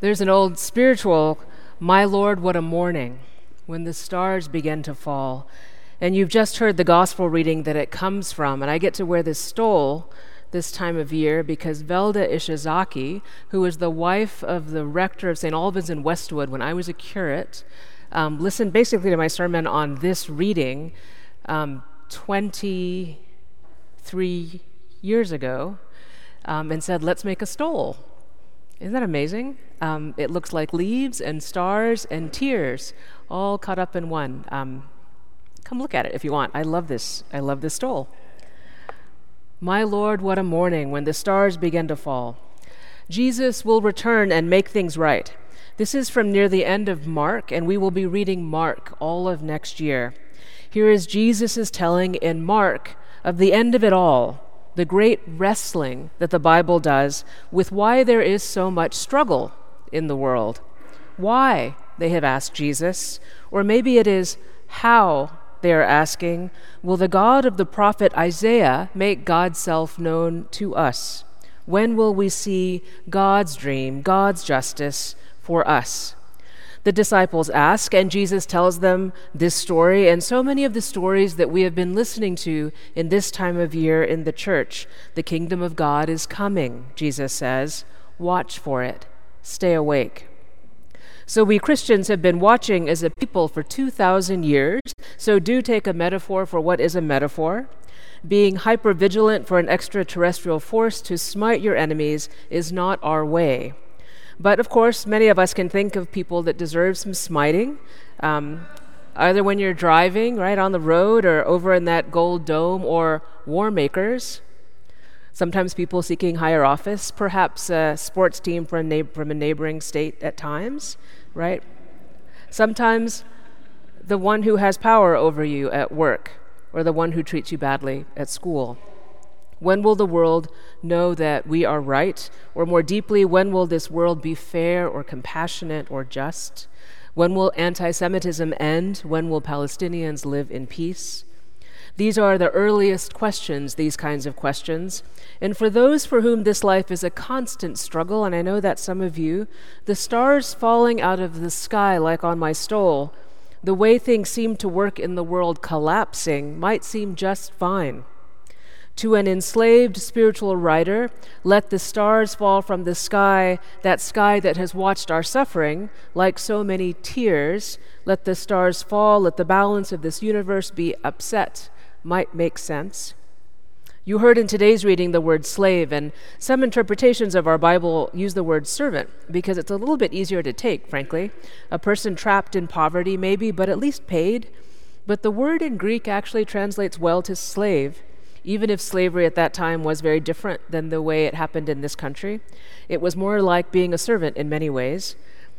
There's an old spiritual, My Lord, what a morning, when the stars begin to fall. And you've just heard the gospel reading that it comes from. And I get to wear this stole this time of year because Velda Ishizaki, who was the wife of the rector of St. Albans in Westwood when I was a curate, um, listened basically to my sermon on this reading um, 23 years ago um, and said, Let's make a stole. Isn't that amazing? Um, it looks like leaves and stars and tears all caught up in one. Um, come look at it if you want. I love this. I love this stole. My Lord, what a morning when the stars begin to fall. Jesus will return and make things right. This is from near the end of Mark, and we will be reading Mark all of next year. Here is Jesus' telling in Mark of the end of it all the great wrestling that the Bible does with why there is so much struggle in the world. Why, they have asked Jesus, or maybe it is how they are asking, will the God of the prophet Isaiah make God's self known to us? When will we see God's dream, God's justice for us? The disciples ask, and Jesus tells them this story and so many of the stories that we have been listening to in this time of year in the church. The kingdom of God is coming, Jesus says. Watch for it, stay awake. So, we Christians have been watching as a people for 2,000 years. So, do take a metaphor for what is a metaphor. Being hypervigilant for an extraterrestrial force to smite your enemies is not our way. But of course, many of us can think of people that deserve some smiting, um, either when you're driving, right, on the road, or over in that gold dome, or war makers. Sometimes people seeking higher office, perhaps a sports team from a, from a neighboring state at times, right? Sometimes the one who has power over you at work, or the one who treats you badly at school. When will the world know that we are right? Or more deeply, when will this world be fair or compassionate or just? When will anti Semitism end? When will Palestinians live in peace? These are the earliest questions, these kinds of questions. And for those for whom this life is a constant struggle, and I know that some of you, the stars falling out of the sky like on my stole, the way things seem to work in the world collapsing might seem just fine. To an enslaved spiritual writer, let the stars fall from the sky, that sky that has watched our suffering, like so many tears. Let the stars fall, let the balance of this universe be upset, might make sense. You heard in today's reading the word slave, and some interpretations of our Bible use the word servant because it's a little bit easier to take, frankly. A person trapped in poverty, maybe, but at least paid. But the word in Greek actually translates well to slave even if slavery at that time was very different than the way it happened in this country. It was more like being a servant in many ways.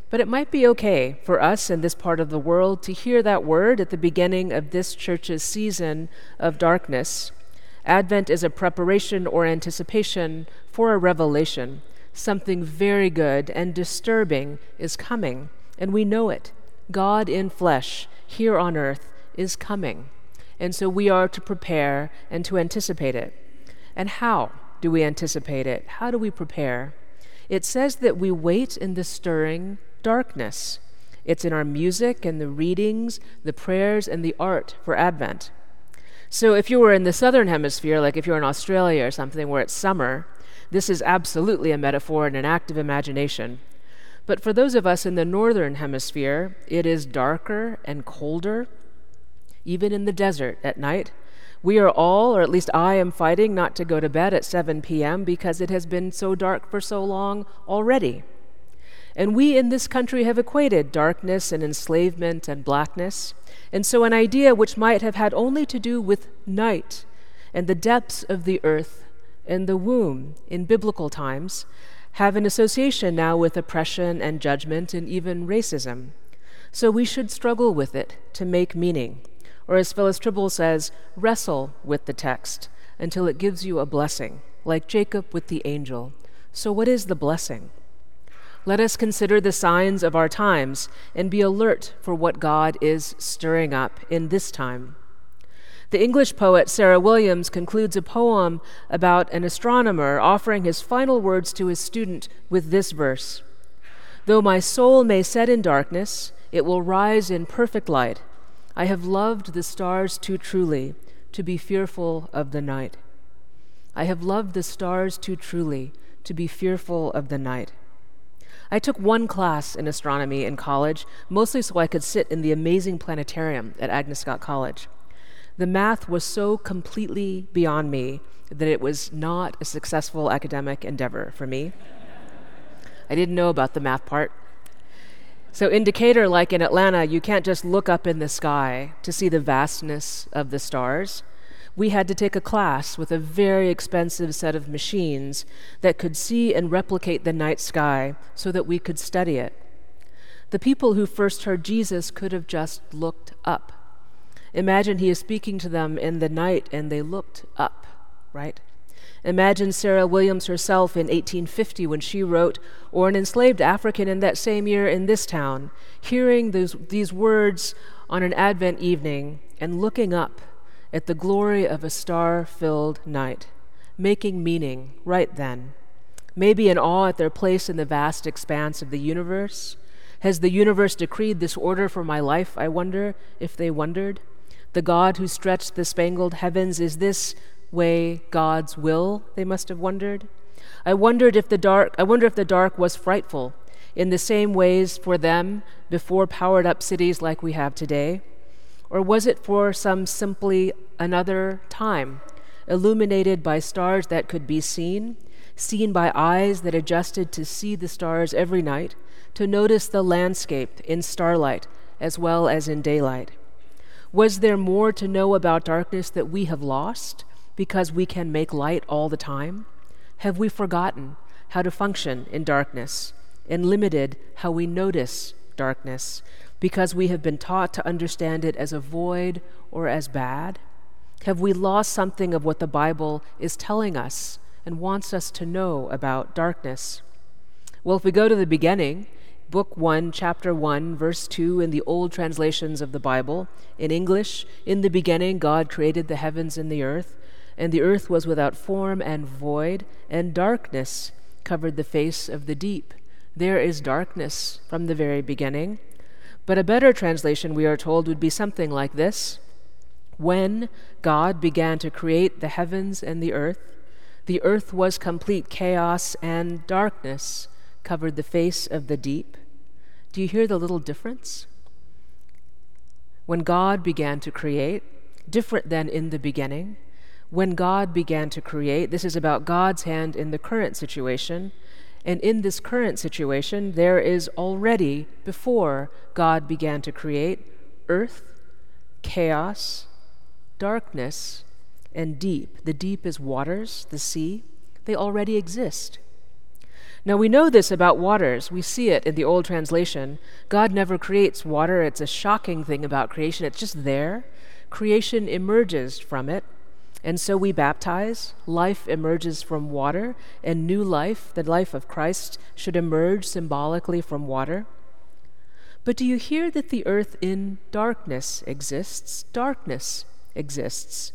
But it might be okay for us in this part of the world to hear that word at the beginning of this church's season of darkness. Advent is a preparation or anticipation for a revelation. Something very good and disturbing is coming, and we know it. God in flesh, here on earth, is coming. And so we are to prepare and to anticipate it. And how do we anticipate it? How do we prepare? It says that we wait in the stirring darkness. It's in our music and the readings, the prayers, and the art for Advent. So if you were in the southern hemisphere, like if you're in Australia or something where it's summer, this is absolutely a metaphor and an act of imagination. But for those of us in the northern hemisphere, it is darker and colder even in the desert at night. We are all, or at least I am fighting not to go to bed at 7 p.m. because it has been so dark for so long already. And we in this country have equated darkness and enslavement and blackness. And so, an idea which might have had only to do with night and the depths of the earth and the womb in biblical times have an association now with oppression and judgment and even racism. So, we should struggle with it to make meaning or as Phyllis Trible says, wrestle with the text until it gives you a blessing, like Jacob with the angel. So, what is the blessing? Let us consider the signs of our times and be alert for what God is stirring up in this time. The English poet Sarah Williams concludes a poem about an astronomer offering his final words to his student with this verse Though my soul may set in darkness, it will rise in perfect light. I have loved the stars too truly to be fearful of the night. I have loved the stars too truly to be fearful of the night. I took one class in astronomy in college, mostly so I could sit in the amazing planetarium at Agnes Scott College. The math was so completely beyond me that it was not a successful academic endeavor for me. I didn't know about the math part. So, in Decatur, like in Atlanta, you can't just look up in the sky to see the vastness of the stars. We had to take a class with a very expensive set of machines that could see and replicate the night sky so that we could study it. The people who first heard Jesus could have just looked up. Imagine he is speaking to them in the night and they looked up, right? Imagine Sarah Williams herself in 1850 when she wrote, or an enslaved African in that same year in this town, hearing those, these words on an Advent evening and looking up at the glory of a star filled night, making meaning right then. Maybe in awe at their place in the vast expanse of the universe. Has the universe decreed this order for my life? I wonder if they wondered. The God who stretched the spangled heavens, is this way God's will, they must have wondered. I wondered if the dark I wonder if the dark was frightful in the same ways for them before powered up cities like we have today. Or was it for some simply another time, illuminated by stars that could be seen, seen by eyes that adjusted to see the stars every night, to notice the landscape in starlight as well as in daylight? Was there more to know about darkness that we have lost? Because we can make light all the time? Have we forgotten how to function in darkness and limited how we notice darkness because we have been taught to understand it as a void or as bad? Have we lost something of what the Bible is telling us and wants us to know about darkness? Well, if we go to the beginning, Book 1, Chapter 1, Verse 2 in the old translations of the Bible, in English, in the beginning, God created the heavens and the earth and the earth was without form and void, and darkness covered the face of the deep. There is darkness from the very beginning. But a better translation, we are told, would be something like this When God began to create the heavens and the earth, the earth was complete chaos, and darkness covered the face of the deep. Do you hear the little difference? When God began to create, different than in the beginning, when God began to create. This is about God's hand in the current situation. And in this current situation, there is already, before God began to create, earth, chaos, darkness, and deep. The deep is waters, the sea. They already exist. Now we know this about waters. We see it in the old translation. God never creates water. It's a shocking thing about creation. It's just there. Creation emerges from it. And so we baptize, life emerges from water, and new life, the life of Christ, should emerge symbolically from water. But do you hear that the earth in darkness exists? Darkness exists.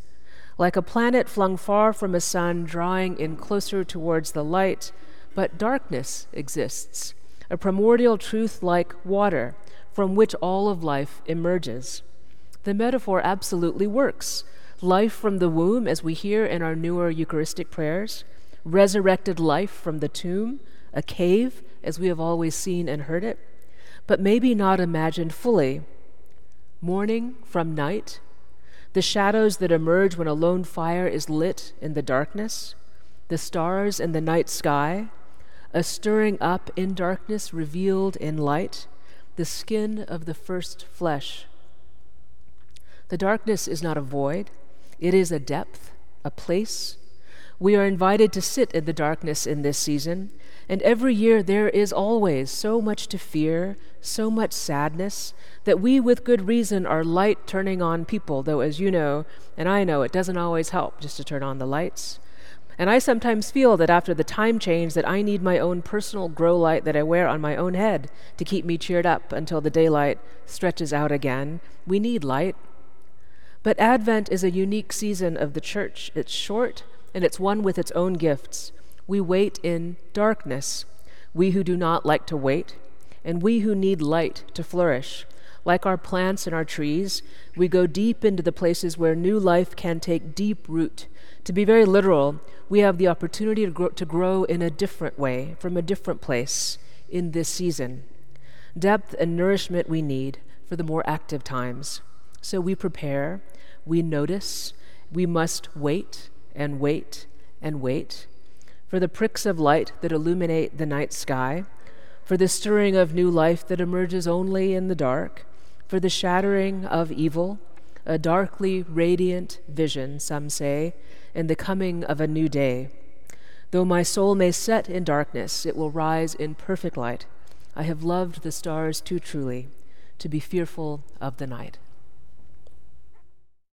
Like a planet flung far from a sun, drawing in closer towards the light, but darkness exists, a primordial truth like water, from which all of life emerges. The metaphor absolutely works life from the womb, as we hear in our newer Eucharistic prayers, resurrected life from the tomb, a cave, as we have always seen and heard it, but maybe not imagined fully. Morning from night, the shadows that emerge when a lone fire is lit in the darkness, the stars in the night sky, a stirring up in darkness revealed in light, the skin of the first flesh. The darkness is not a void. It is a depth, a place. We are invited to sit in the darkness in this season, and every year there is always so much to fear, so much sadness, that we with good reason are light turning on people, though, as you know, and I know, it doesn't always help just to turn on the lights. And I sometimes feel that after the time change that I need my own personal grow light that I wear on my own head to keep me cheered up until the daylight stretches out again. We need light. But Advent is a unique season of the church. It's short and it's one with its own gifts. We wait in darkness. We who do not like to wait, and we who need light to flourish. Like our plants and our trees, we go deep into the places where new life can take deep root. To be very literal, we have the opportunity to grow, to grow in a different way, from a different place in this season. Depth and nourishment we need for the more active times. So we prepare, we notice, we must wait and wait and wait for the pricks of light that illuminate the night sky, for the stirring of new life that emerges only in the dark, for the shattering of evil, a darkly radiant vision, some say, and the coming of a new day. Though my soul may set in darkness, it will rise in perfect light. I have loved the stars too truly to be fearful of the night.